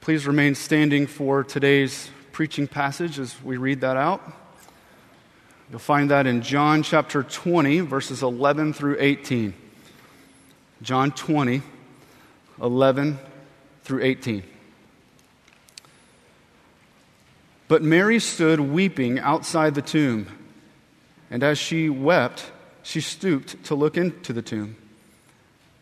Please remain standing for today's preaching passage as we read that out. You'll find that in John chapter 20, verses 11 through 18. John 20, 11 through 18. But Mary stood weeping outside the tomb, and as she wept, she stooped to look into the tomb.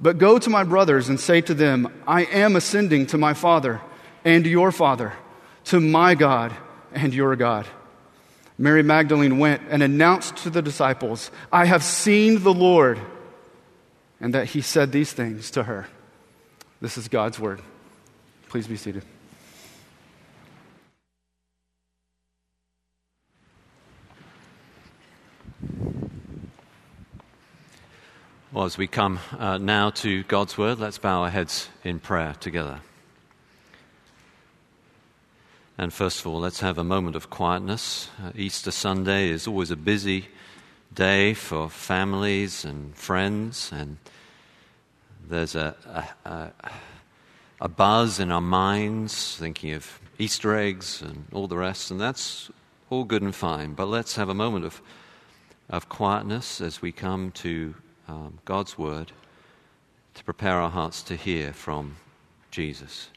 But go to my brothers and say to them, I am ascending to my Father and your Father, to my God and your God. Mary Magdalene went and announced to the disciples, I have seen the Lord, and that he said these things to her. This is God's word. Please be seated. Well, as we come uh, now to God's Word, let's bow our heads in prayer together. And first of all, let's have a moment of quietness. Uh, Easter Sunday is always a busy day for families and friends, and there's a, a, a, a buzz in our minds thinking of Easter eggs and all the rest, and that's all good and fine. But let's have a moment of, of quietness as we come to um, God's word to prepare our hearts to hear from Jesus.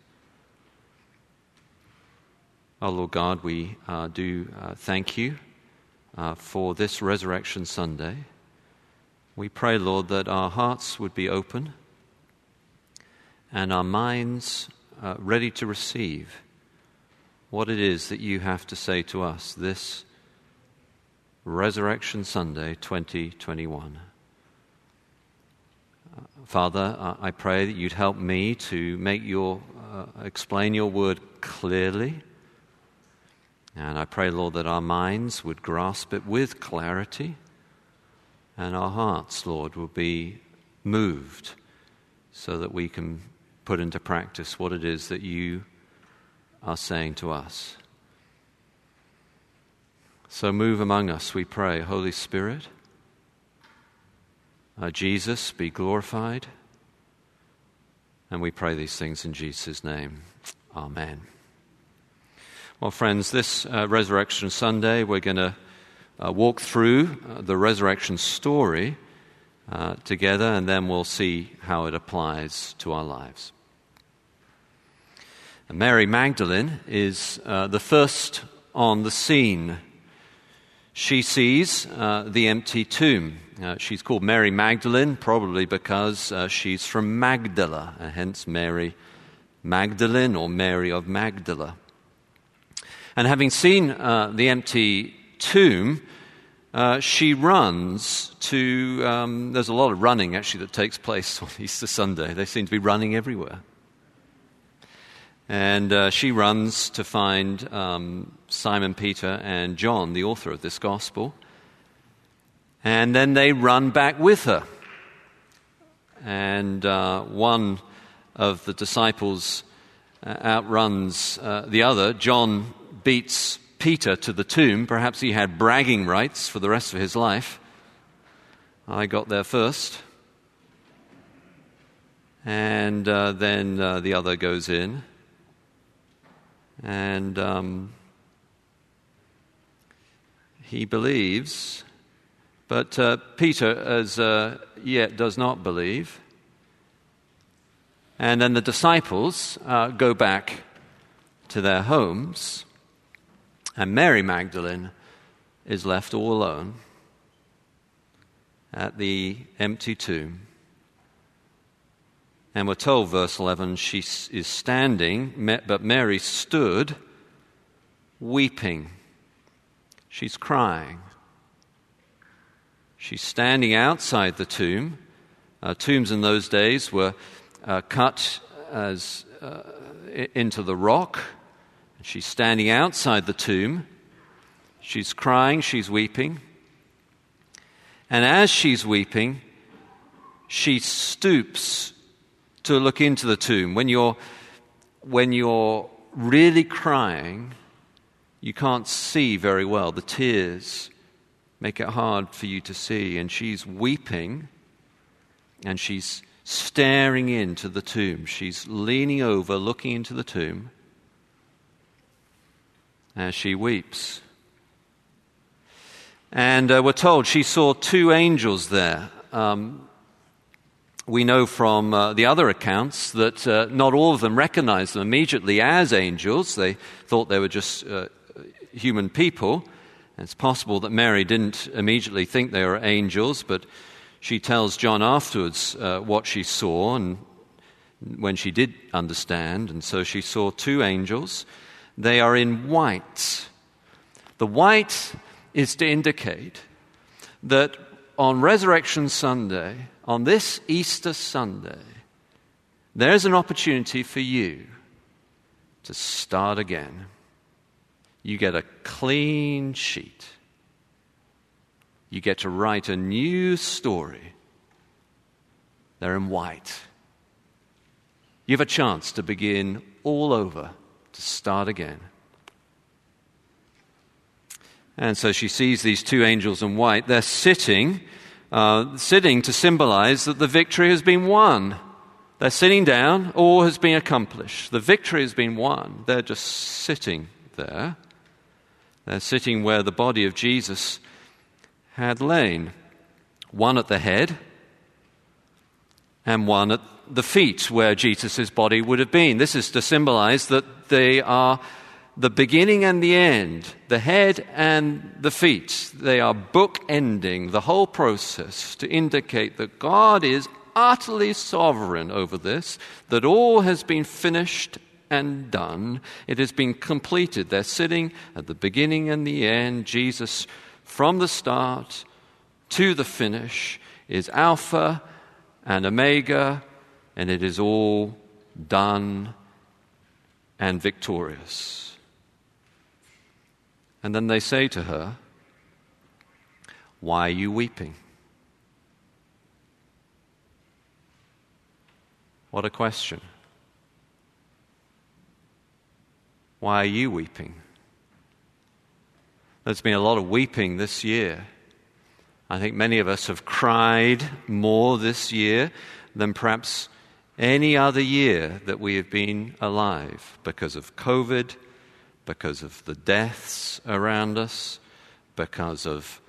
Oh, Lord God, we uh, do uh, thank you uh, for this Resurrection Sunday. We pray, Lord, that our hearts would be open and our minds uh, ready to receive what it is that you have to say to us this Resurrection Sunday 2021. Father, I pray that you'd help me to make your, uh, explain your word clearly. And I pray, Lord, that our minds would grasp it with clarity, and our hearts, Lord, will be moved so that we can put into practice what it is that you are saying to us. So move among us, we pray, Holy Spirit. Uh, Jesus, be glorified. And we pray these things in Jesus' name. Amen. Well, friends, this uh, Resurrection Sunday, we're going to uh, walk through uh, the resurrection story uh, together, and then we'll see how it applies to our lives. Mary Magdalene is uh, the first on the scene. She sees the empty tomb. Uh, she's called Mary Magdalene, probably because uh, she's from Magdala, uh, hence Mary Magdalene or Mary of Magdala. And having seen uh, the empty tomb, uh, she runs to. Um, there's a lot of running actually that takes place on Easter Sunday. They seem to be running everywhere. And she runs to find um, Simon Peter and John, the author of this gospel. And then they run back with her. And uh, one of the disciples uh, outruns uh, the other. John beats Peter to the tomb. Perhaps he had bragging rights for the rest of his life. I got there first. And uh, then uh, the other goes in. And um, he believes but uh, Peter, as uh, yet, does not believe. And then the disciples uh, go back to their homes, and Mary Magdalene is left all alone at the empty tomb. And we're told, verse 11, she is standing, but Mary stood weeping. She's crying. She's standing outside the tomb. Uh, tombs in those days were uh, cut as, uh, into the rock. She's standing outside the tomb. She's crying, she's weeping. And as she's weeping, she stoops to look into the tomb. When you're, when you're really crying, you can't see very well. The tears make it hard for you to see. And she's weeping and she's staring into the tomb. She's leaning over, looking into the tomb as she weeps. And uh, we're told she saw two angels there. Um, we know from uh, the other accounts that uh, not all of them recognized them immediately as angels. They thought they were just uh, human people. It's possible that Mary didn't immediately think they were angels, but she tells John afterwards uh, what she saw and when she did understand. And so she saw two angels. They are in white. The white is to indicate that on Resurrection Sunday, on this Easter Sunday, there's an opportunity for you to start again. You get a clean sheet. You get to write a new story. They're in white. You have a chance to begin all over, to start again. And so she sees these two angels in white. They're sitting, uh, sitting to symbolize that the victory has been won. They're sitting down, all has been accomplished. The victory has been won. They're just sitting there. They're sitting where the body of Jesus had lain one at the head and one at the feet, where Jesus' body would have been. This is to symbolize that they are the beginning and the end, the head and the feet, they are bookending the whole process to indicate that God is utterly sovereign over this, that all has been finished and done. It has been completed. They're sitting at the beginning and the end. Jesus, from the start to the finish, is Alpha and Omega, and it is all done and victorious. And then they say to her, Why are you weeping? What a question. Why are you weeping? There's been a lot of weeping this year. I think many of us have cried more this year than perhaps any other year that we have been alive because of COVID because of the deaths around us, because of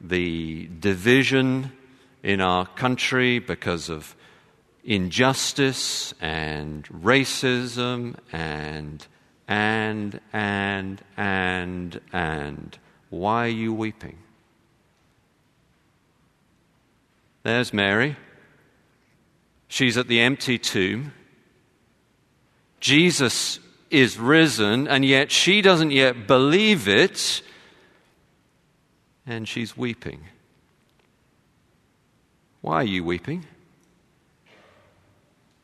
the division in our country, because of injustice and racism and, and, and, and, and. Why are you weeping? There's Mary. She's at the empty tomb. Jesus is risen, and yet she doesn't yet believe it, and she's weeping. Why are you weeping?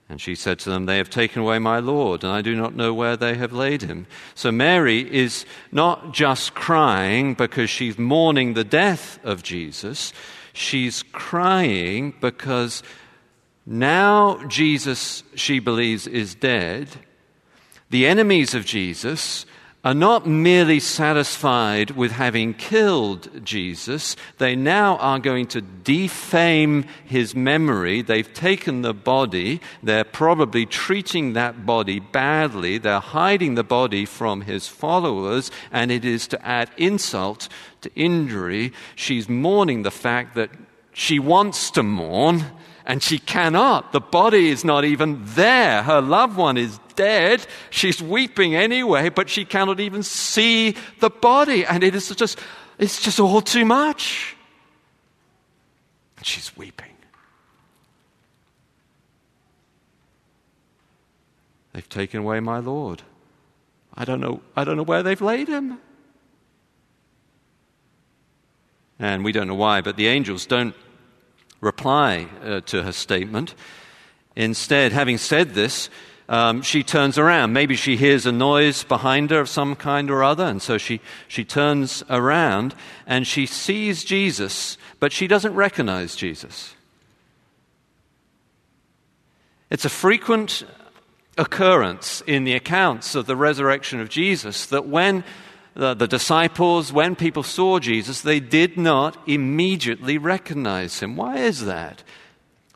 And she said to them, They have taken away my Lord, and I do not know where they have laid him. So Mary is not just crying because she's mourning the death of Jesus, she's crying because now Jesus, she believes, is dead the enemies of Jesus are not merely satisfied with having killed Jesus, they now are going to defame his memory. They've taken the body, they're probably treating that body badly, they're hiding the body from his followers, and it is to add insult to injury. She's mourning the fact that she wants to mourn and she cannot. The body is not even there. Her loved one is dead. She's weeping anyway, but she cannot even see the body. And it is just, it's just all too much. She's weeping. They've taken away my Lord. I don't know, I don't know where they've laid him. And we don't know why, but the angels don't reply uh, to her statement. Instead, having said this, um, she turns around. Maybe she hears a noise behind her of some kind or other, and so she, she turns around and she sees Jesus, but she doesn't recognize Jesus. It's a frequent occurrence in the accounts of the resurrection of Jesus that when the, the, disciples, when people saw Jesus, they did not immediately recognize him. Why is that?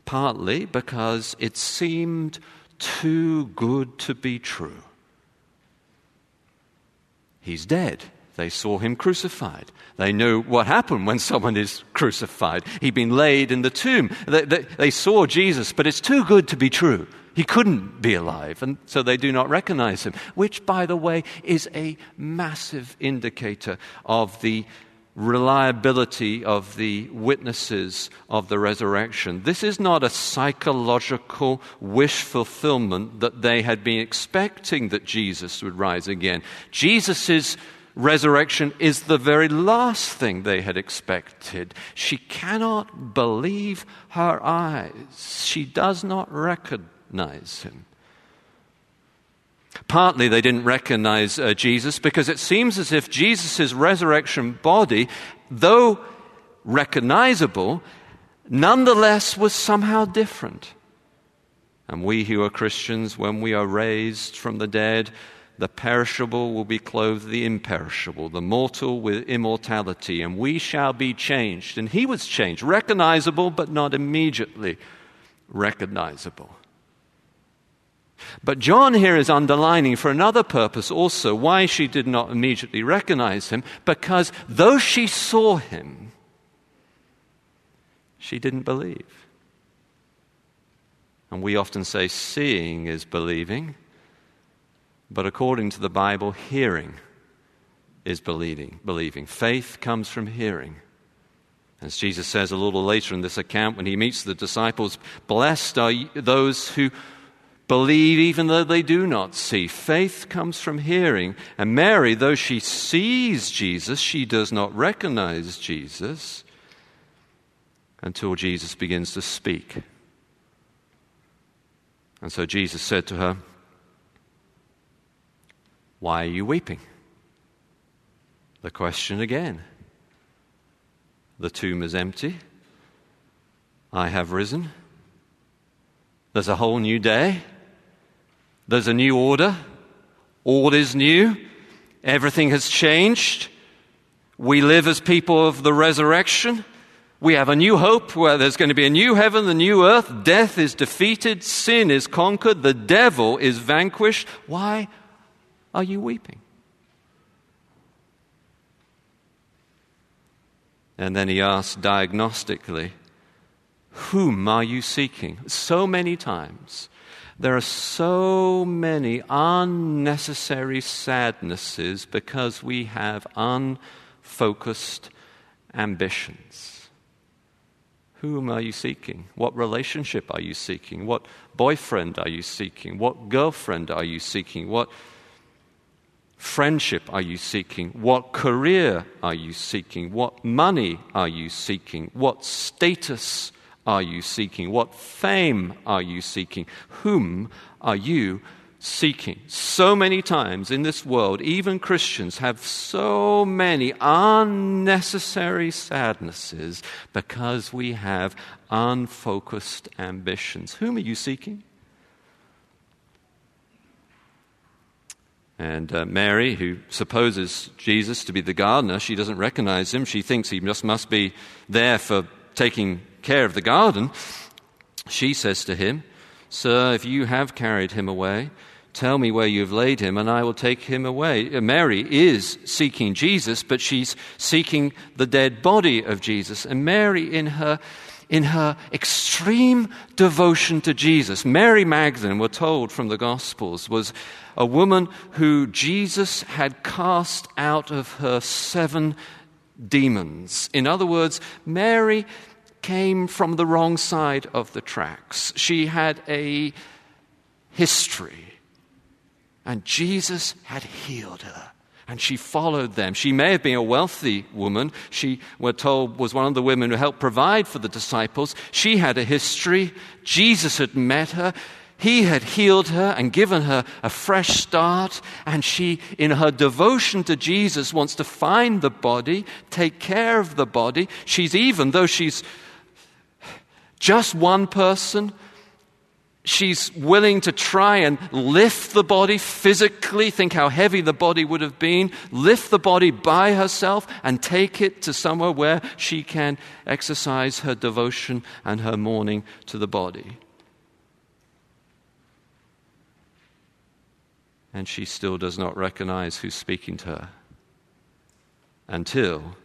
Partly because it seemed too good to be true. He's dead. They saw him crucified. They know what happened when someone is crucified. He'd been laid in the tomb. They, they, they, saw Jesus, but it's too good to be true. He couldn't be alive, and so they do not recognize him, which, by the way, is a massive indicator of the reliability of the witnesses of the resurrection. This is not a psychological wish fulfillment that they had been expecting that Jesus would rise again. Jesus' resurrection is the very last thing they had expected. She cannot believe her eyes. She does not recognize him. Partly they didn't recognize uh, Jesus because it seems as if Jesus' resurrection body, though recognizable, nonetheless was somehow different. And we who are Christians, when we are raised from the dead, the perishable will be clothed the imperishable, the mortal with immortality, and we shall be changed. And he was changed, recognizable, but not immediately recognizable. But John here is underlining for another purpose also why she did not immediately recognize him, because though she saw him, she didn't believe. And we often say seeing is believing, but according to the Bible, hearing is believing. believing. Faith comes from hearing. As Jesus says a little later in this account, when he meets the disciples, blessed are those who believe even though they do not see. Faith comes from hearing. And Mary, though she sees Jesus, she does not recognize Jesus until Jesus begins to speak. And so Jesus said to her, Why are you weeping? The question again. The tomb is empty. I have risen. There's a whole new day. There's a new order. All is new. Everything has changed. We live as people of the resurrection. We have a new hope where there's going to be a new heaven, the new earth. Death is defeated. Sin is conquered. The devil is vanquished. Why are you weeping? And then he asks diagnostically, Whom are you seeking? So many times there are so many unnecessary sadnesses because we have unfocused ambitions. Whom are you seeking? What relationship are you seeking? What boyfriend are you seeking? What girlfriend are you seeking? What friendship are you seeking? What career are you seeking? What money are you seeking? What status are you seeking? What fame are you seeking? Whom are you seeking? So many times in this world, even Christians have so many unnecessary sadnesses because we have unfocused ambitions. Whom are you seeking? And uh, Mary, who supposes Jesus to be the gardener, she doesn't recognize him. She thinks he just must be there for taking care of the garden, she says to him, Sir, if you have carried him away, tell me where you have laid him, and I will take him away. Uh, Mary is seeking Jesus, but she's seeking the dead body of Jesus. And Mary, in her in her extreme devotion to Jesus. Mary Magdalene, we're told from the Gospels, was a woman who Jesus had cast out of her seven demons. In other words, Mary came from the wrong side of the tracks. She had a history, and Jesus had healed her and she followed them. She may have been a wealthy woman. She, we're told, was one of the women who helped provide for the disciples. She had a history. Jesus had met her. He had healed her and given her a fresh start. And she, in her devotion to Jesus, wants to find the body, take care of the body. She's even, though she's just one person, she's willing to try and lift the body physically. Think how heavy the body would have been. Lift the body by herself and take it to somewhere where she can exercise her devotion and her mourning to the body. And she still does not recognize who's speaking to her until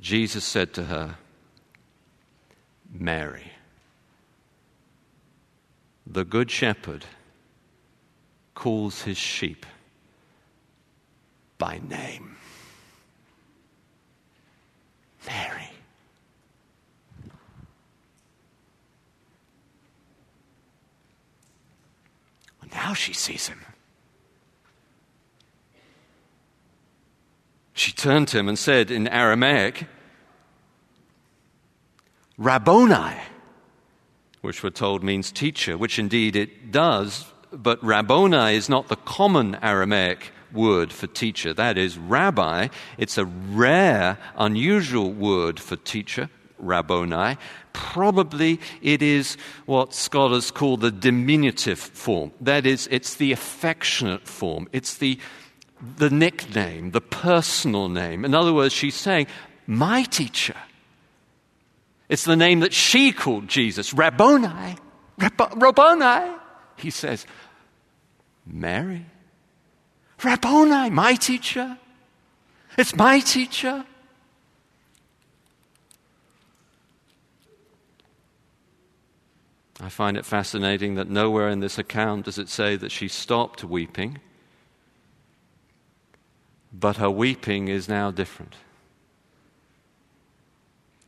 Jesus said to her, Mary the Good Shepherd calls his sheep by name. Mary. Now she sees him. She turned to him and said in Aramaic, Rabboni which we're told means teacher, which indeed it does, but Rabboni is not the common Aramaic word for teacher. That is rabbi. It's a rare, unusual word for teacher, Rabboni. Probably it is what scholars call the diminutive form. That is, it's the affectionate form. It's the, the nickname, the personal name. In other words, she's saying, my teacher. It's the name that she called Jesus, Rabboni. Rabboni. He says, Mary. Rabboni, my teacher. It's my teacher. I find it fascinating that nowhere in this account does it say that she stopped weeping, but her weeping is now different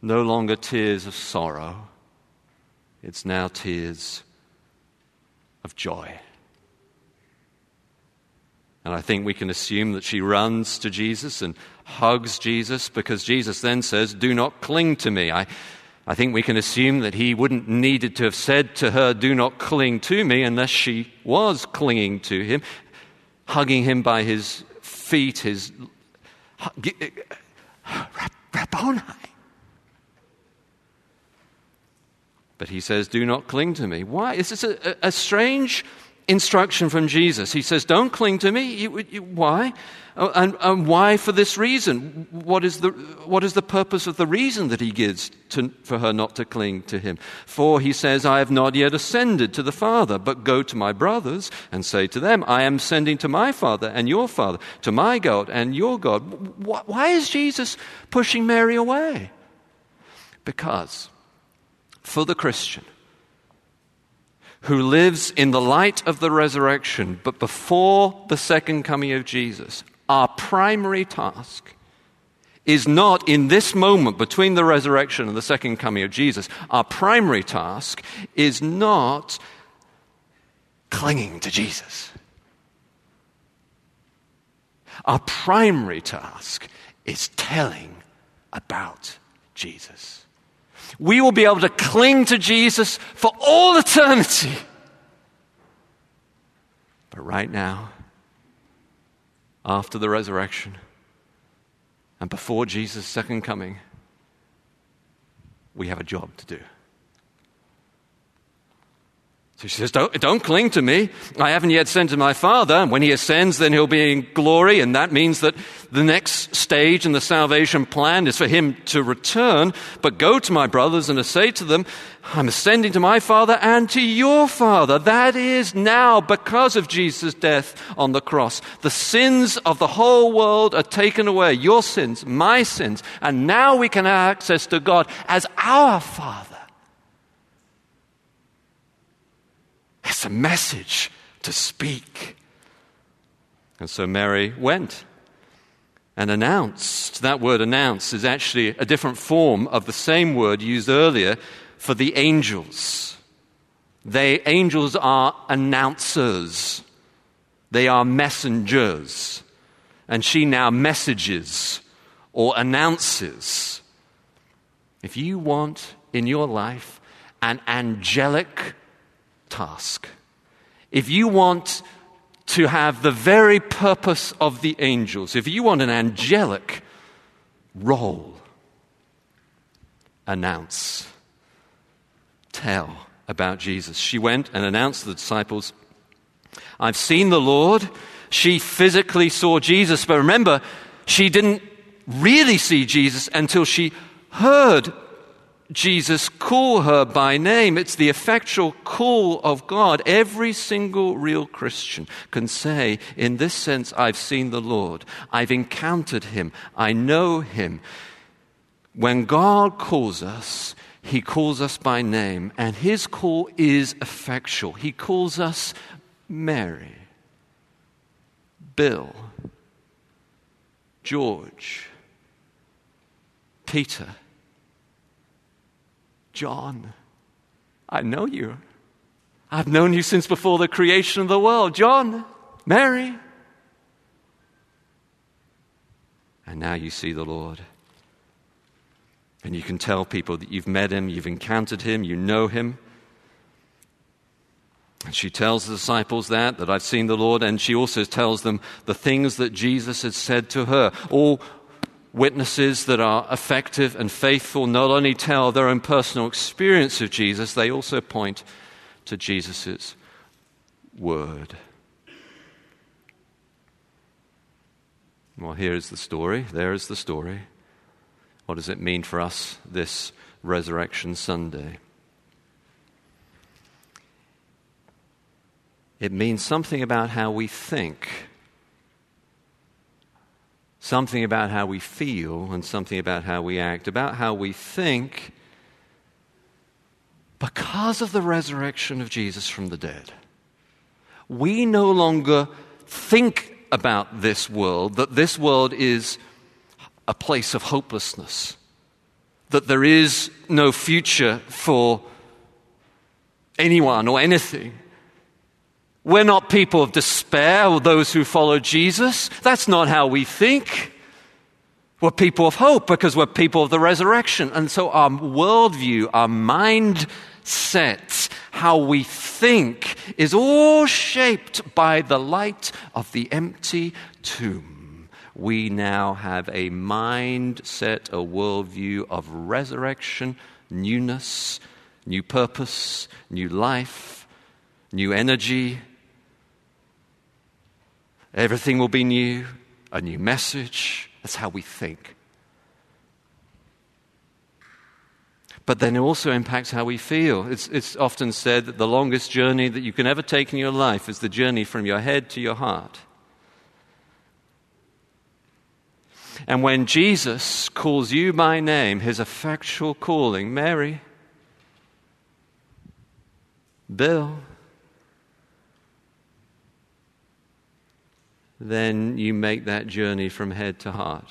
no longer tears of sorrow, it's now tears of joy. And I think we can assume that she runs to Jesus and hugs Jesus because Jesus then says, Do not cling to me. I, I think we can assume that he wouldn't needed to have said to her, Do not cling to me, unless she was clinging to him, hugging him by his feet, his. Uh, uh, Rabboni. But he says, Do not cling to me. Why? Is this a, a strange instruction from Jesus? He says, Don't cling to me. You, you, why? Uh, and, and, why for this reason? What is, the, what is the purpose of the reason that he gives to, for her not to cling to him? For he says, I have not yet ascended to the Father, but go to my brothers and say to them, I am sending to my Father and your Father, to my God and your God. Why is Jesus pushing Mary away? Because for the Christian who lives in the light of the resurrection, but before the second coming of Jesus, our primary task is not in this moment between the resurrection and the second coming of Jesus. Our primary task is not clinging to Jesus. Our primary task is telling about Jesus we will be able to cling to Jesus for all eternity. But right now, after the resurrection, and before Jesus' second coming, we have a job to do. So she says, don't, don't cling to me. I haven't yet sent to my Father. And when he ascends, then he'll be in glory, and that means that the next stage in the salvation plan is for him to return. But go to my brothers and say to them, I'm ascending to my Father and to your Father. That is now because of Jesus' death on the cross. The sins of the whole world are taken away. Your sins, my sins. And now we can have access to God as our Father It's a message to speak. And so Mary went and announced. That word announce is actually a different form of the same word used earlier for the angels. They, angels are announcers, they are messengers. And she now messages or announces. If you want in your life an angelic task, if you want to have the very purpose of the angels, if you want an angelic role, announce, tell about Jesus. She went and announced to the disciples, I've seen the Lord. She physically saw Jesus, but remember, she didn't really see Jesus until she heard Jesus call her by name. It's the effectual call of God. Every single real Christian can say, in this sense, I've seen the Lord. I've encountered him. I know him. When God calls us, he calls us by name, and his call is effectual. He calls us Mary, Bill, George, Peter, John. I know you. I've known you since before the creation of the world. John, Mary. And now you see the Lord. And you can tell people that you've met him, you've encountered him, you know him. And she tells the disciples that, that I've seen the Lord, and she also tells them the things that Jesus had said to her. All witnesses that are effective and faithful not only tell their own personal experience of Jesus, they also point to Jesus' word. Well, here is the story. There is the story. What does it mean for us this Resurrection Sunday? It means something about how we think, something about how we feel, and something about how we act. About how we think because of the resurrection of Jesus from the dead. We no longer think about this world, that this world is a place of hopelessness, that there is no future for anyone or anything. We're not people of despair or those who follow Jesus. That's not how we think. We're people of hope because we're people of the resurrection. And so our worldview, our mindset, how we think is all shaped by the light of the empty tomb. We now have a mindset, a worldview of resurrection, newness, new purpose, new life, new energy, Everything will be new, a new message. That's how we think. But then it also impacts how we feel. It's, it's often said that the longest journey that you can ever take in your life is the journey from your head to your heart. And when Jesus calls you by name, his effectual calling, Mary, Bill, then you make that journey from head to heart.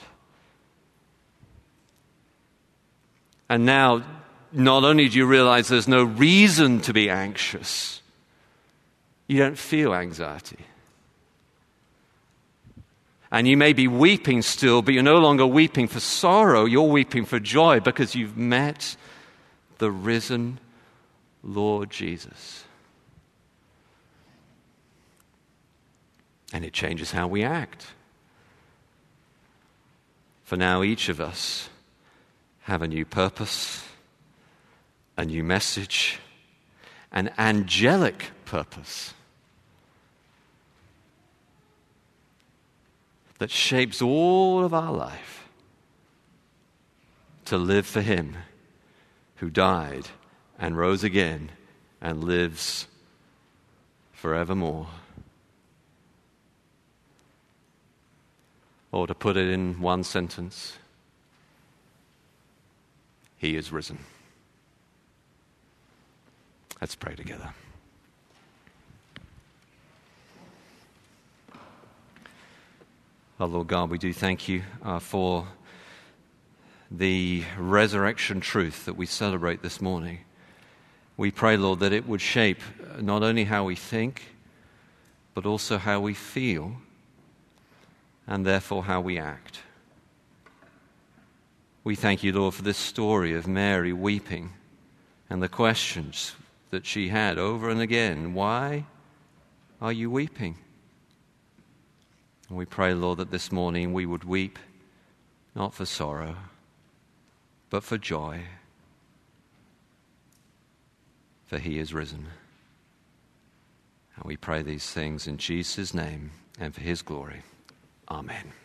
And now, not only do you realize there's no reason to be anxious, you don't feel anxiety. And you may be weeping still, but you're no longer weeping for sorrow, you're weeping for joy because you've met the risen Lord Jesus. And it changes how we act. For now, each of us have a new purpose, a new message, an angelic purpose that shapes all of our life to live for Him who died and rose again and lives forevermore. Or to put it in one sentence, He is risen. Let's pray together. Oh, Lord God, we do thank you uh, for the resurrection truth that we celebrate this morning. We pray, Lord, that it would shape not only how we think, but also how we feel and therefore how we act. We thank you, Lord, for this story of Mary weeping and the questions that she had over and again. Why are you weeping? And we pray, Lord, that this morning we would weep not for sorrow, but for joy, for he is risen. And we pray these things in Jesus' name and for his glory. Amen.